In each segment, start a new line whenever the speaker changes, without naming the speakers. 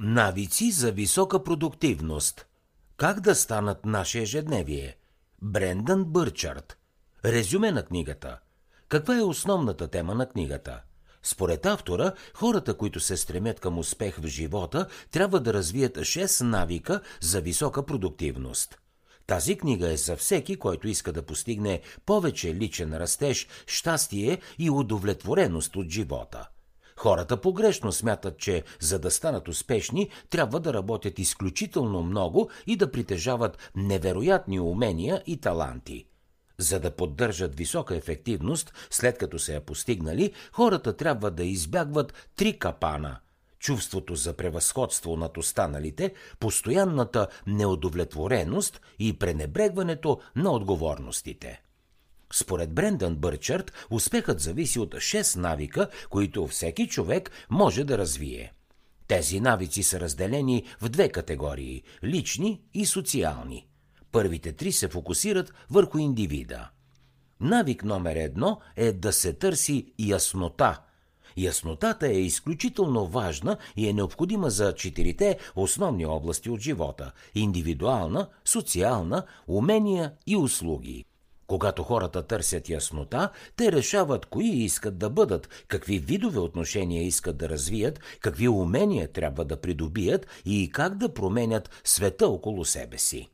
Навици за висока продуктивност. Как да станат наше ежедневие? Брендан Бърчард. Резюме на книгата. Каква е основната тема на книгата? Според автора, хората, които се стремят към успех в живота, трябва да развият 6 навика за висока продуктивност. Тази книга е за всеки, който иска да постигне повече личен растеж, щастие и удовлетвореност от живота – Хората погрешно смятат, че за да станат успешни, трябва да работят изключително много и да притежават невероятни умения и таланти. За да поддържат висока ефективност, след като се я постигнали, хората трябва да избягват три капана – чувството за превъзходство над останалите, постоянната неудовлетвореност и пренебрегването на отговорностите. Според Брендан Бърчард, успехът зависи от 6 навика, които всеки човек може да развие. Тези навици са разделени в две категории – лични и социални. Първите три се фокусират върху индивида. Навик номер едно е да се търси яснота. Яснотата е изключително важна и е необходима за четирите основни области от живота – индивидуална, социална, умения и услуги – когато хората търсят яснота, те решават кои искат да бъдат, какви видове отношения искат да развият, какви умения трябва да придобият и как да променят света около себе си.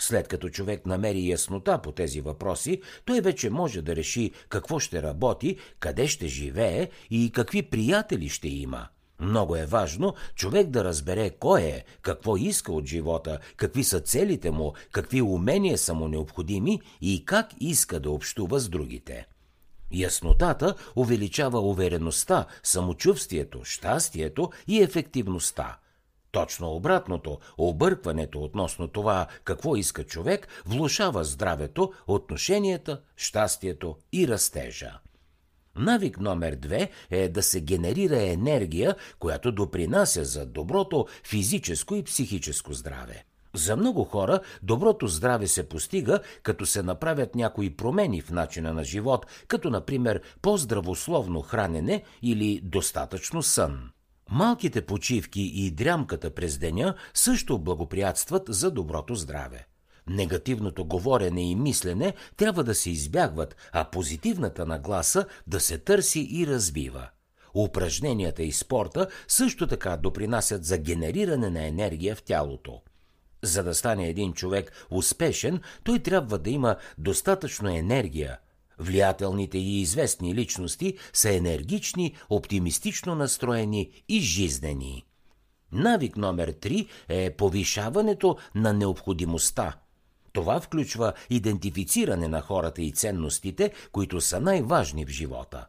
След като човек намери яснота по тези въпроси, той вече може да реши какво ще работи, къде ще живее и какви приятели ще има – много е важно човек да разбере кой е, какво иска от живота, какви са целите му, какви умения са му необходими и как иска да общува с другите. Яснотата увеличава увереността, самочувствието, щастието и ефективността. Точно обратното, объркването относно това какво иска човек, влушава здравето, отношенията, щастието и растежа. Навик номер две е да се генерира енергия, която допринася за доброто физическо и психическо здраве. За много хора доброто здраве се постига, като се направят някои промени в начина на живот, като например по-здравословно хранене или достатъчно сън. Малките почивки и дрямката през деня също благоприятстват за доброто здраве. Негативното говорене и мислене трябва да се избягват, а позитивната нагласа да се търси и развива. Упражненията и спорта също така допринасят за генериране на енергия в тялото. За да стане един човек успешен, той трябва да има достатъчно енергия. Влиятелните и известни личности са енергични, оптимистично настроени и жизнени. Навик номер 3 е повишаването на необходимостта – това включва идентифициране на хората и ценностите, които са най-важни в живота.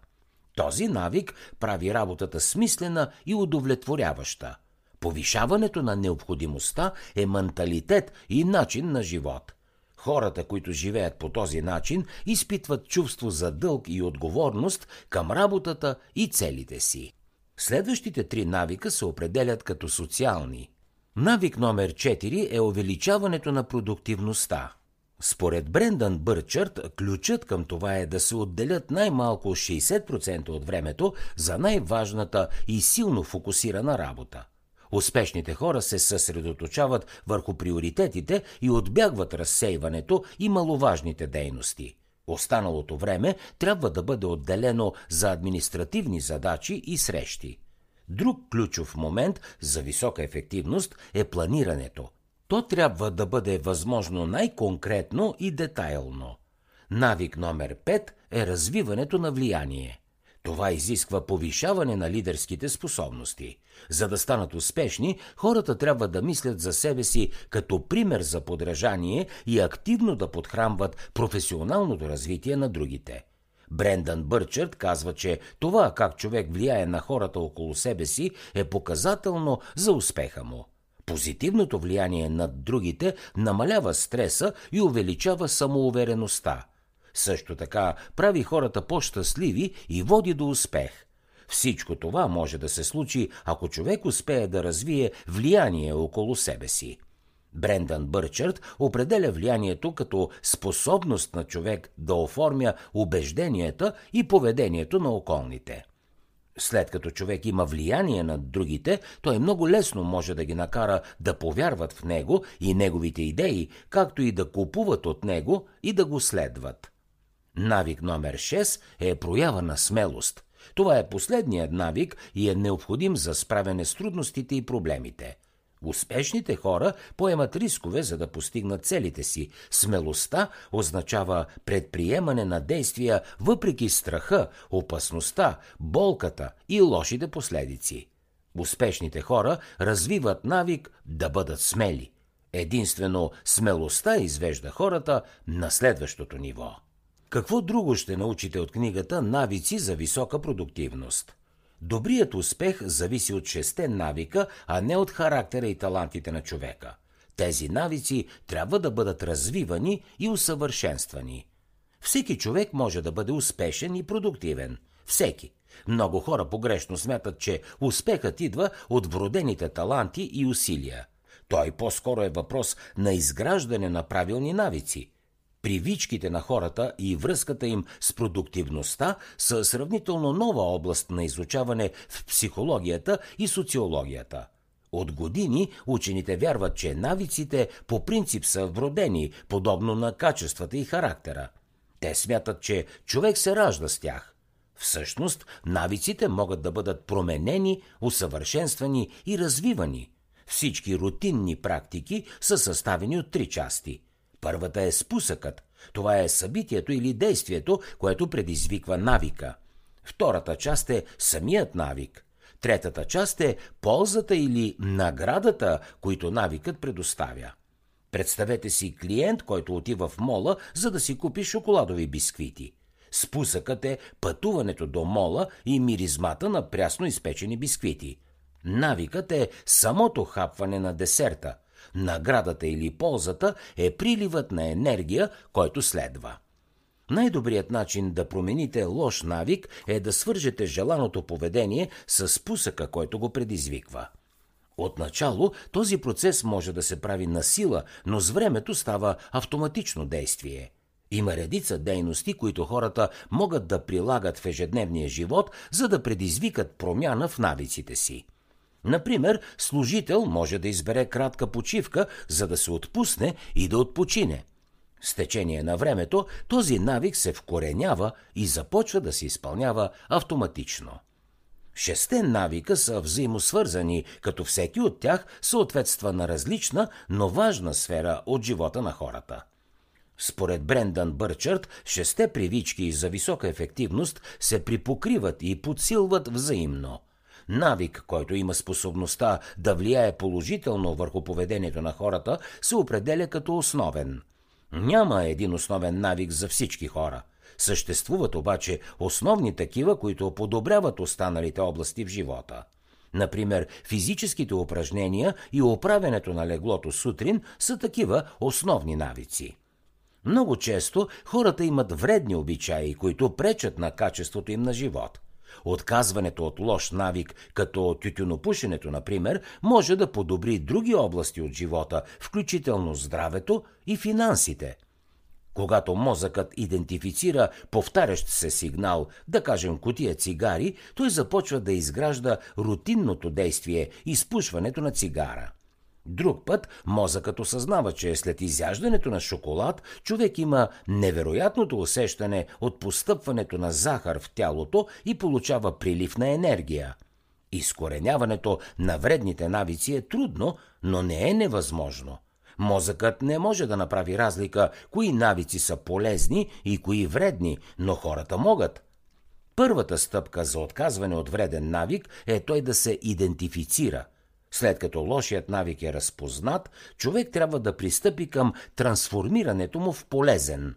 Този навик прави работата смислена и удовлетворяваща. Повишаването на необходимостта е менталитет и начин на живот. Хората, които живеят по този начин, изпитват чувство за дълг и отговорност към работата и целите си. Следващите три навика се определят като социални – Навик номер 4 е увеличаването на продуктивността. Според Брендан Бърчърт, ключът към това е да се отделят най-малко 60% от времето за най-важната и силно фокусирана работа. Успешните хора се съсредоточават върху приоритетите и отбягват разсейването и маловажните дейности. Останалото време трябва да бъде отделено за административни задачи и срещи. Друг ключов момент за висока ефективност е планирането. То трябва да бъде възможно най-конкретно и детайлно. Навик номер 5 е развиването на влияние. Това изисква повишаване на лидерските способности. За да станат успешни, хората трябва да мислят за себе си като пример за подражание и активно да подхранват професионалното развитие на другите. Брендан Бърчърт казва, че това как човек влияе на хората около себе си е показателно за успеха му. Позитивното влияние над другите намалява стреса и увеличава самоувереността. Също така прави хората по-щастливи и води до успех. Всичко това може да се случи, ако човек успее да развие влияние около себе си. Брендан Бърчард определя влиянието като способност на човек да оформя убежденията и поведението на околните. След като човек има влияние над другите, той много лесно може да ги накара да повярват в него и неговите идеи, както и да купуват от него и да го следват. Навик номер 6 е проява на смелост. Това е последният навик и е необходим за справяне с трудностите и проблемите – Успешните хора поемат рискове, за да постигнат целите си. Смелостта означава предприемане на действия въпреки страха, опасността, болката и лошите последици. Успешните хора развиват навик да бъдат смели. Единствено смелостта извежда хората на следващото ниво. Какво друго ще научите от книгата Навици за висока продуктивност? Добрият успех зависи от шесте навика, а не от характера и талантите на човека. Тези навици трябва да бъдат развивани и усъвършенствани. Всеки човек може да бъде успешен и продуктивен. Всеки. Много хора погрешно смятат, че успехът идва от вродените таланти и усилия. Той по-скоро е въпрос на изграждане на правилни навици – Привичките на хората и връзката им с продуктивността са сравнително нова област на изучаване в психологията и социологията. От години учените вярват, че навиците по принцип са вродени, подобно на качествата и характера. Те смятат, че човек се ражда с тях. Всъщност, навиците могат да бъдат променени, усъвършенствани и развивани. Всички рутинни практики са съставени от три части – Първата е спусъкът. Това е събитието или действието, което предизвиква навика. Втората част е самият навик. Третата част е ползата или наградата, които навикът предоставя. Представете си клиент, който отива в мола, за да си купи шоколадови бисквити. Спусъкът е пътуването до мола и миризмата на прясно изпечени бисквити. Навикът е самото хапване на десерта – Наградата или ползата е приливът на енергия, който следва. Най-добрият начин да промените лош навик е да свържете желаното поведение с спусъка, който го предизвиква. Отначало този процес може да се прави на сила, но с времето става автоматично действие. Има редица дейности, които хората могат да прилагат в ежедневния живот, за да предизвикат промяна в навиците си. Например, служител може да избере кратка почивка, за да се отпусне и да отпочине. С течение на времето този навик се вкоренява и започва да се изпълнява автоматично. Шесте навика са взаимосвързани, като всеки от тях съответства на различна, но важна сфера от живота на хората. Според Брендан Бърчърт, шесте привички за висока ефективност се припокриват и подсилват взаимно – Навик, който има способността да влияе положително върху поведението на хората, се определя като основен. Няма един основен навик за всички хора. Съществуват обаче основни такива, които подобряват останалите области в живота. Например, физическите упражнения и оправянето на леглото сутрин са такива основни навици. Много често хората имат вредни обичаи, които пречат на качеството им на живот – Отказването от лош навик, като тютюнопушенето, например, може да подобри други области от живота, включително здравето и финансите. Когато мозъкът идентифицира повтарящ се сигнал, да кажем котия цигари, той започва да изгражда рутинното действие – изпушването на цигара – Друг път мозъкът осъзнава, че след изяждането на шоколад човек има невероятното усещане от постъпването на захар в тялото и получава прилив на енергия. Изкореняването на вредните навици е трудно, но не е невъзможно. Мозъкът не може да направи разлика кои навици са полезни и кои вредни, но хората могат. Първата стъпка за отказване от вреден навик е той да се идентифицира – след като лошият навик е разпознат, човек трябва да пристъпи към трансформирането му в полезен.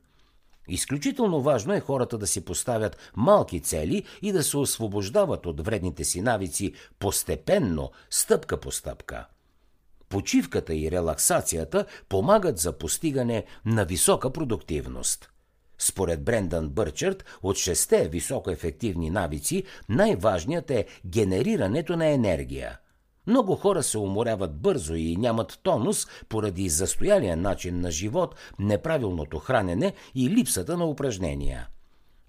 Изключително важно е хората да си поставят малки цели и да се освобождават от вредните си навици постепенно, стъпка по стъпка. Почивката и релаксацията помагат за постигане на висока продуктивност. Според Брендан Бърчърт, от шесте високоефективни навици, най-важният е генерирането на енергия – много хора се уморяват бързо и нямат тонус поради застоялия начин на живот, неправилното хранене и липсата на упражнения.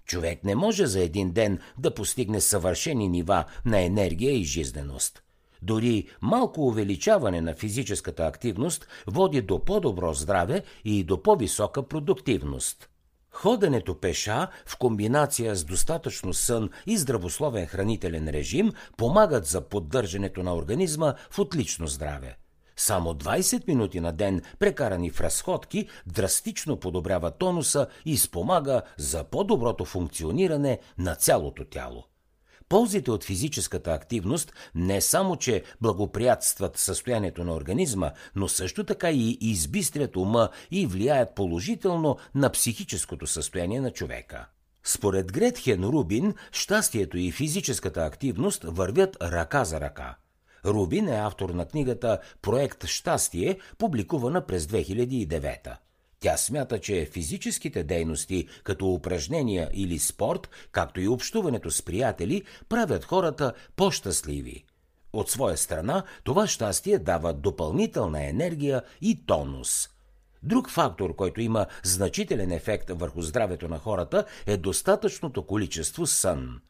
Човек не може за един ден да постигне съвършени нива на енергия и жизненост. Дори малко увеличаване на физическата активност води до по-добро здраве и до по-висока продуктивност. Ходенето пеша в комбинация с достатъчно сън и здравословен хранителен режим помагат за поддържането на организма в отлично здраве. Само 20 минути на ден, прекарани в разходки, драстично подобрява тонуса и спомага за по-доброто функциониране на цялото тяло. Ползите от физическата активност не само, че благоприятстват състоянието на организма, но също така и избистрят ума и влияят положително на психическото състояние на човека. Според Гретхен Рубин, щастието и физическата активност вървят ръка за ръка. Рубин е автор на книгата Проект Щастие, публикувана през 2009. Тя смята, че физическите дейности, като упражнения или спорт, както и общуването с приятели, правят хората по-щастливи. От своя страна, това щастие дава допълнителна енергия и тонус. Друг фактор, който има значителен ефект върху здравето на хората, е достатъчното количество сън.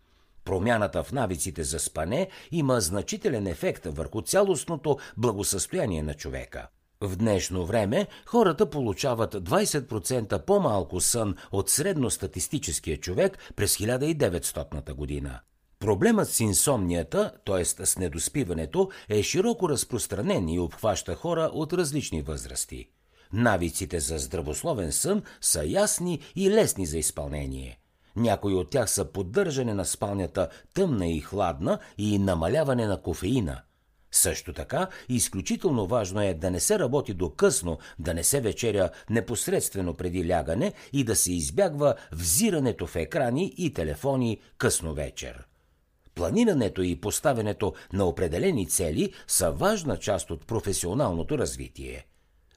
Промяната в навиците за спане има значителен ефект върху цялостното благосъстояние на човека. В днешно време хората получават 20% по-малко сън от средностатистическия човек през 1900 година. Проблемът с инсомнията, т.е. с недоспиването, е широко разпространен и обхваща хора от различни възрасти. Навиците за здравословен сън са ясни и лесни за изпълнение. Някои от тях са поддържане на спалнята тъмна и хладна и намаляване на кофеина – също така, изключително важно е да не се работи до късно, да не се вечеря непосредствено преди лягане и да се избягва взирането в екрани и телефони късно вечер. Планирането и поставянето на определени цели са важна част от професионалното развитие.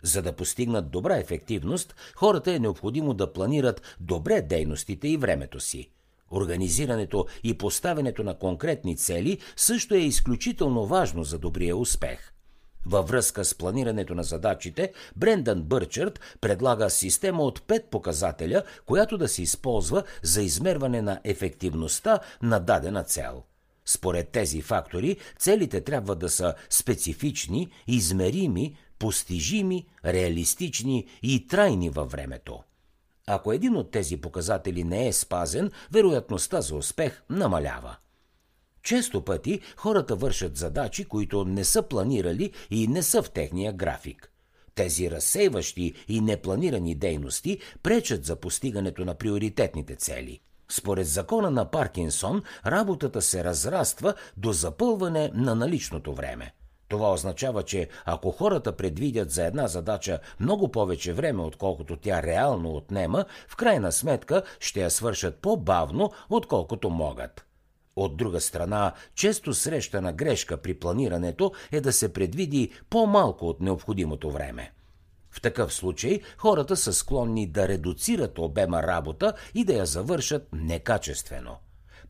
За да постигнат добра ефективност, хората е необходимо да планират добре дейностите и времето си – Организирането и поставянето на конкретни цели също е изключително важно за добрия успех. Във връзка с планирането на задачите, Брендан Бърчърт предлага система от пет показателя, която да се използва за измерване на ефективността на дадена цел. Според тези фактори, целите трябва да са специфични, измерими, постижими, реалистични и трайни във времето. Ако един от тези показатели не е спазен, вероятността за успех намалява. Често пъти хората вършат задачи, които не са планирали и не са в техния график. Тези разсейващи и непланирани дейности пречат за постигането на приоритетните цели. Според закона на Паркинсон, работата се разраства до запълване на наличното време. Това означава, че ако хората предвидят за една задача много повече време, отколкото тя реално отнема, в крайна сметка ще я свършат по-бавно, отколкото могат. От друга страна, често срещана грешка при планирането е да се предвиди по-малко от необходимото време. В такъв случай хората са склонни да редуцират обема работа и да я завършат некачествено.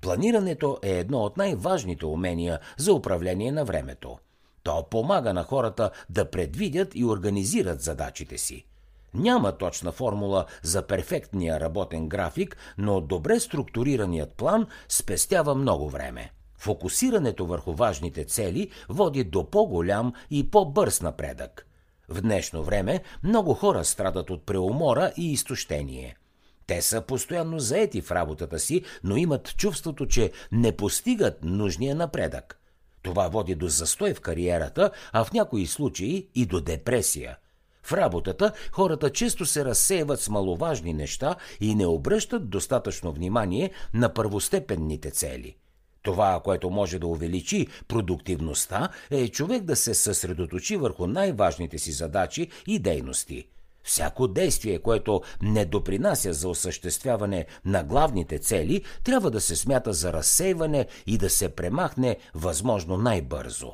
Планирането е едно от най-важните умения за управление на времето – то помага на хората да предвидят и организират задачите си. Няма точна формула за перфектния работен график, но добре структурираният план спестява много време. Фокусирането върху важните цели води до по-голям и по-бърз напредък. В днешно време много хора страдат от преумора и изтощение. Те са постоянно заети в работата си, но имат чувството, че не постигат нужния напредък. Това води до застой в кариерата, а в някои случаи и до депресия. В работата хората често се разсеяват с маловажни неща и не обръщат достатъчно внимание на първостепенните цели. Това, което може да увеличи продуктивността, е човек да се съсредоточи върху най-важните си задачи и дейности – Всяко действие, което не допринася за осъществяване на главните цели, трябва да се смята за разсейване и да се премахне възможно най-бързо.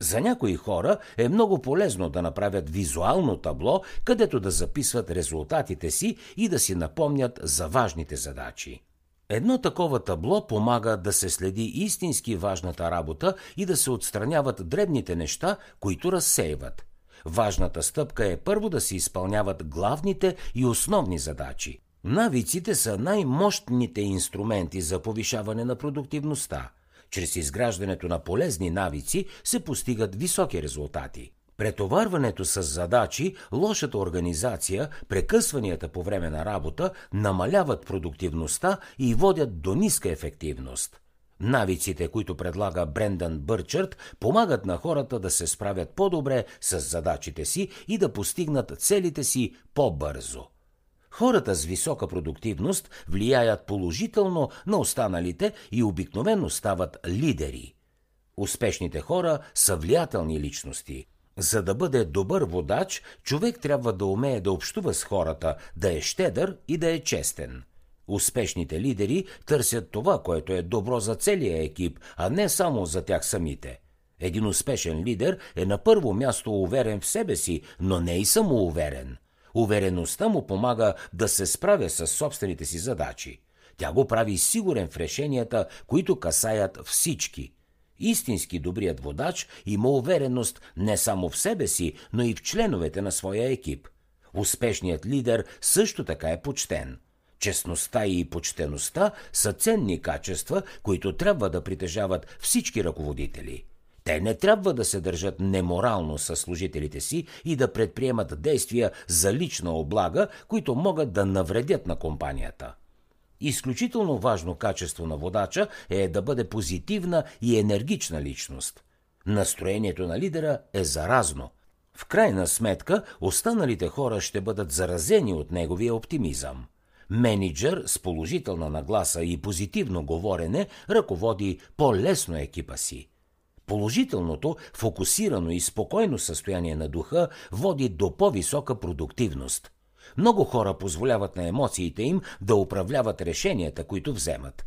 За някои хора е много полезно да направят визуално табло, където да записват резултатите си и да си напомнят за важните задачи. Едно такова табло помага да се следи истински важната работа и да се отстраняват дребните неща, които разсейват – Важната стъпка е първо да се изпълняват главните и основни задачи. Навиците са най-мощните инструменти за повишаване на продуктивността. Чрез изграждането на полезни навици се постигат високи резултати. Претоварването с задачи, лошата организация, прекъсванията по време на работа намаляват продуктивността и водят до ниска ефективност. Навиците, които предлага Брендан Бърчърт, помагат на хората да се справят по-добре с задачите си и да постигнат целите си по-бързо. Хората с висока продуктивност влияят положително на останалите и обикновено стават лидери. Успешните хора са влиятелни личности. За да бъде добър водач, човек трябва да умее да общува с хората, да е щедър и да е честен. Успешните лидери търсят това, което е добро за целия екип, а не само за тях самите. Един успешен лидер е на първо място уверен в себе си, но не и самоуверен. Увереността му помага да се справя с собствените си задачи. Тя го прави сигурен в решенията, които касаят всички. Истински добрият водач има увереност не само в себе си, но и в членовете на своя екип. Успешният лидер също така е почтен – Честността и почтеността са ценни качества, които трябва да притежават всички ръководители. Те не трябва да се държат неморално с служителите си и да предприемат действия за лична облага, които могат да навредят на компанията. Изключително важно качество на водача е да бъде позитивна и енергична личност. Настроението на лидера е заразно. В крайна сметка, останалите хора ще бъдат заразени от неговия оптимизъм. Менеджер с положителна нагласа и позитивно говорене ръководи по-лесно екипа си. Положителното, фокусирано и спокойно състояние на духа води до по-висока продуктивност. Много хора позволяват на емоциите им да управляват решенията, които вземат.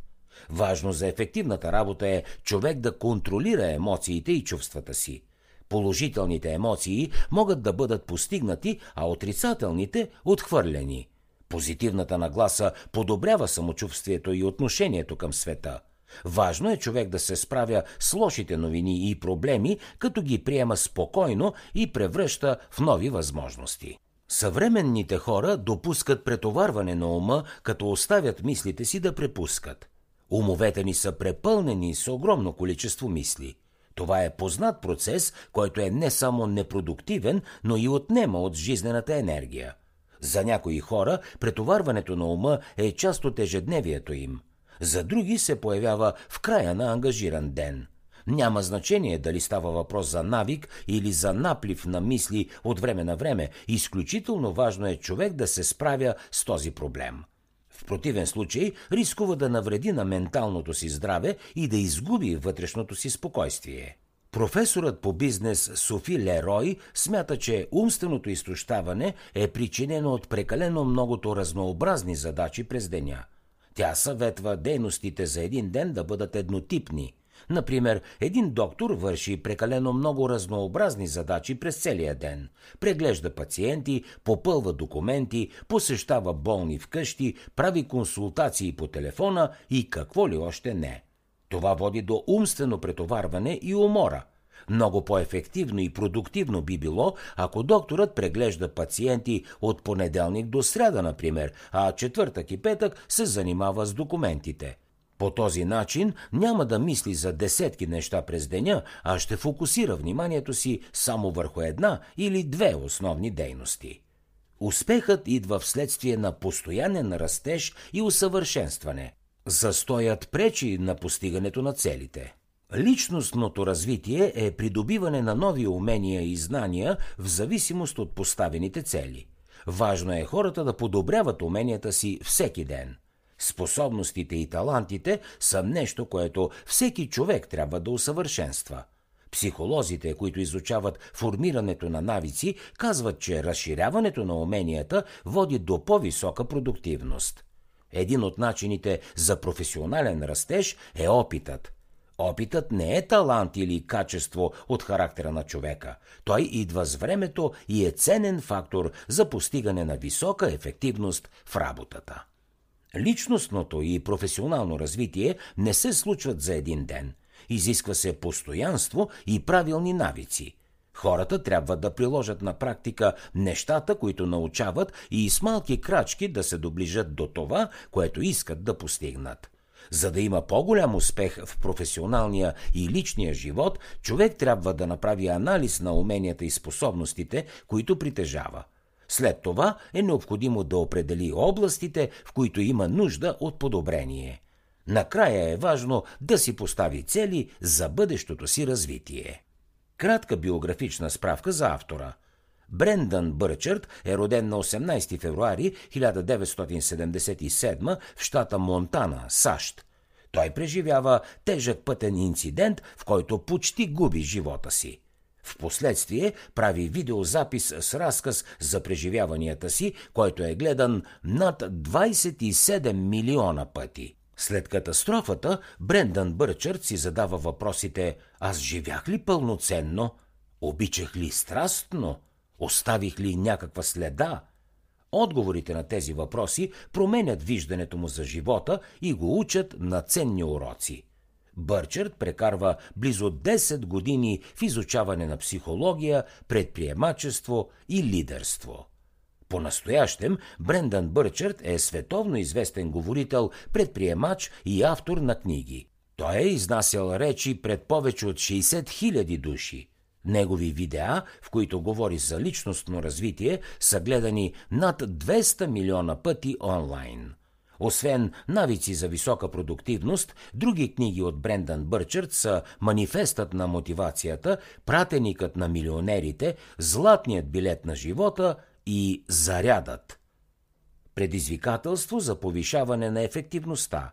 Важно за ефективната работа е човек да контролира емоциите и чувствата си. Положителните емоции могат да бъдат постигнати, а отрицателните – отхвърлени – Позитивната нагласа подобрява самочувствието и отношението към света. Важно е човек да се справя с лошите новини и проблеми, като ги приема спокойно и превръща в нови възможности. Съвременните хора допускат претоварване на ума, като оставят мислите си да препускат. Умовете ни са препълнени с огромно количество мисли. Това е познат процес, който е не само непродуктивен, но и отнема от жизнената енергия – за някои хора претоварването на ума е част от ежедневието им. За други се появява в края на ангажиран ден. Няма значение дали става въпрос за навик или за наплив на мисли от време на време. Изключително важно е човек да се справя с този проблем. В противен случай рискува да навреди на менталното си здраве и да изгуби вътрешното си спокойствие. Професорът по бизнес Софи Лерой смята, че умственото изтощаване е причинено от прекалено многото разнообразни задачи през деня. Тя съветва дейностите за един ден да бъдат еднотипни. Например, един доктор върши прекалено много разнообразни задачи през целия ден. Преглежда пациенти, попълва документи, посещава болни вкъщи, прави консултации по телефона и какво ли още не – това води до умствено претоварване и умора. Много по-ефективно и продуктивно би било, ако докторът преглежда пациенти от понеделник до сряда, например, а четвъртък и петък се занимава с документите. По този начин няма да мисли за десетки неща през деня, а ще фокусира вниманието си само върху една или две основни дейности. Успехът идва вследствие на постоянен растеж и усъвършенстване. Застоят пречи на постигането на целите. Личностното развитие е придобиване на нови умения и знания в зависимост от поставените цели. Важно е хората да подобряват уменията си всеки ден. Способностите и талантите са нещо, което всеки човек трябва да усъвършенства. Психолозите, които изучават формирането на навици, казват, че разширяването на уменията води до по-висока продуктивност. Един от начините за професионален растеж е опитът. Опитът не е талант или качество от характера на човека. Той идва с времето и е ценен фактор за постигане на висока ефективност в работата. Личностното и професионално развитие не се случват за един ден. Изисква се постоянство и правилни навици. Хората трябва да приложат на практика нещата, които научават и с малки крачки да се доближат до това, което искат да постигнат. За да има по-голям успех в професионалния и личния живот, човек трябва да направи анализ на уменията и способностите, които притежава. След това е необходимо да определи областите, в които има нужда от подобрение. Накрая е важно да си постави цели за бъдещото си развитие. Кратка биографична справка за автора. Брендан Бърчърт е роден на 18 февруари 1977 в щата Монтана, САЩ. Той преживява тежък пътен инцидент, в който почти губи живота си. Впоследствие прави видеозапис с разказ за преживяванията си, който е гледан над 27 милиона пъти. След катастрофата, Брендан Бърчърт си задава въпросите «Аз живях ли пълноценно? Обичах ли страстно? Оставих ли някаква следа?» Отговорите на тези въпроси променят виждането му за живота и го учат на ценни уроци. Бърчърт прекарва близо 10 години в изучаване на психология, предприемачество и лидерство – по-настоящем Брендан Бърчърт е световно известен говорител, предприемач и автор на книги. Той е изнасял речи пред повече от 60 000 души. Негови видеа, в които говори за личностно развитие, са гледани над 200 милиона пъти онлайн. Освен навици за висока продуктивност, други книги от Брендан Бърчърт са Манифестът на мотивацията, Пратеникът на милионерите, Златният билет на живота – и зарядът. Предизвикателство за повишаване на ефективността.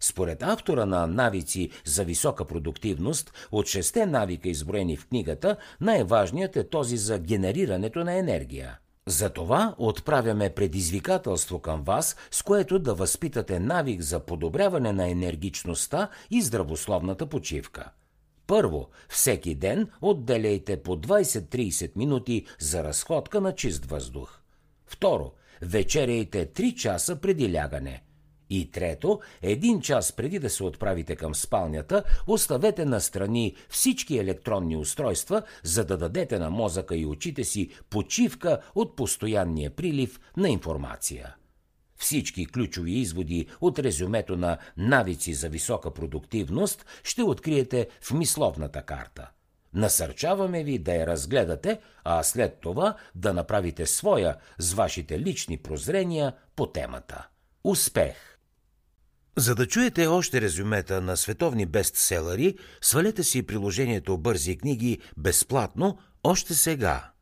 Според автора на навици за висока продуктивност, от шесте навика изброени в книгата, най-важният е този за генерирането на енергия. Затова отправяме предизвикателство към вас, с което да възпитате навик за подобряване на енергичността и здравословната почивка – първо, всеки ден отделяйте по 20-30 минути за разходка на чист въздух. Второ, вечеряйте 3 часа преди лягане. И трето, един час преди да се отправите към спалнята, оставете настрани всички електронни устройства, за да дадете на мозъка и очите си почивка от постоянния прилив на информация. Всички ключови изводи от резюмето на навици за висока продуктивност ще откриете в мисловната карта. Насърчаваме ви да я разгледате, а след това да направите своя с вашите лични прозрения по темата. Успех! За да чуете още резюмета на световни бестселери, свалете си приложението Бързи книги безплатно още сега.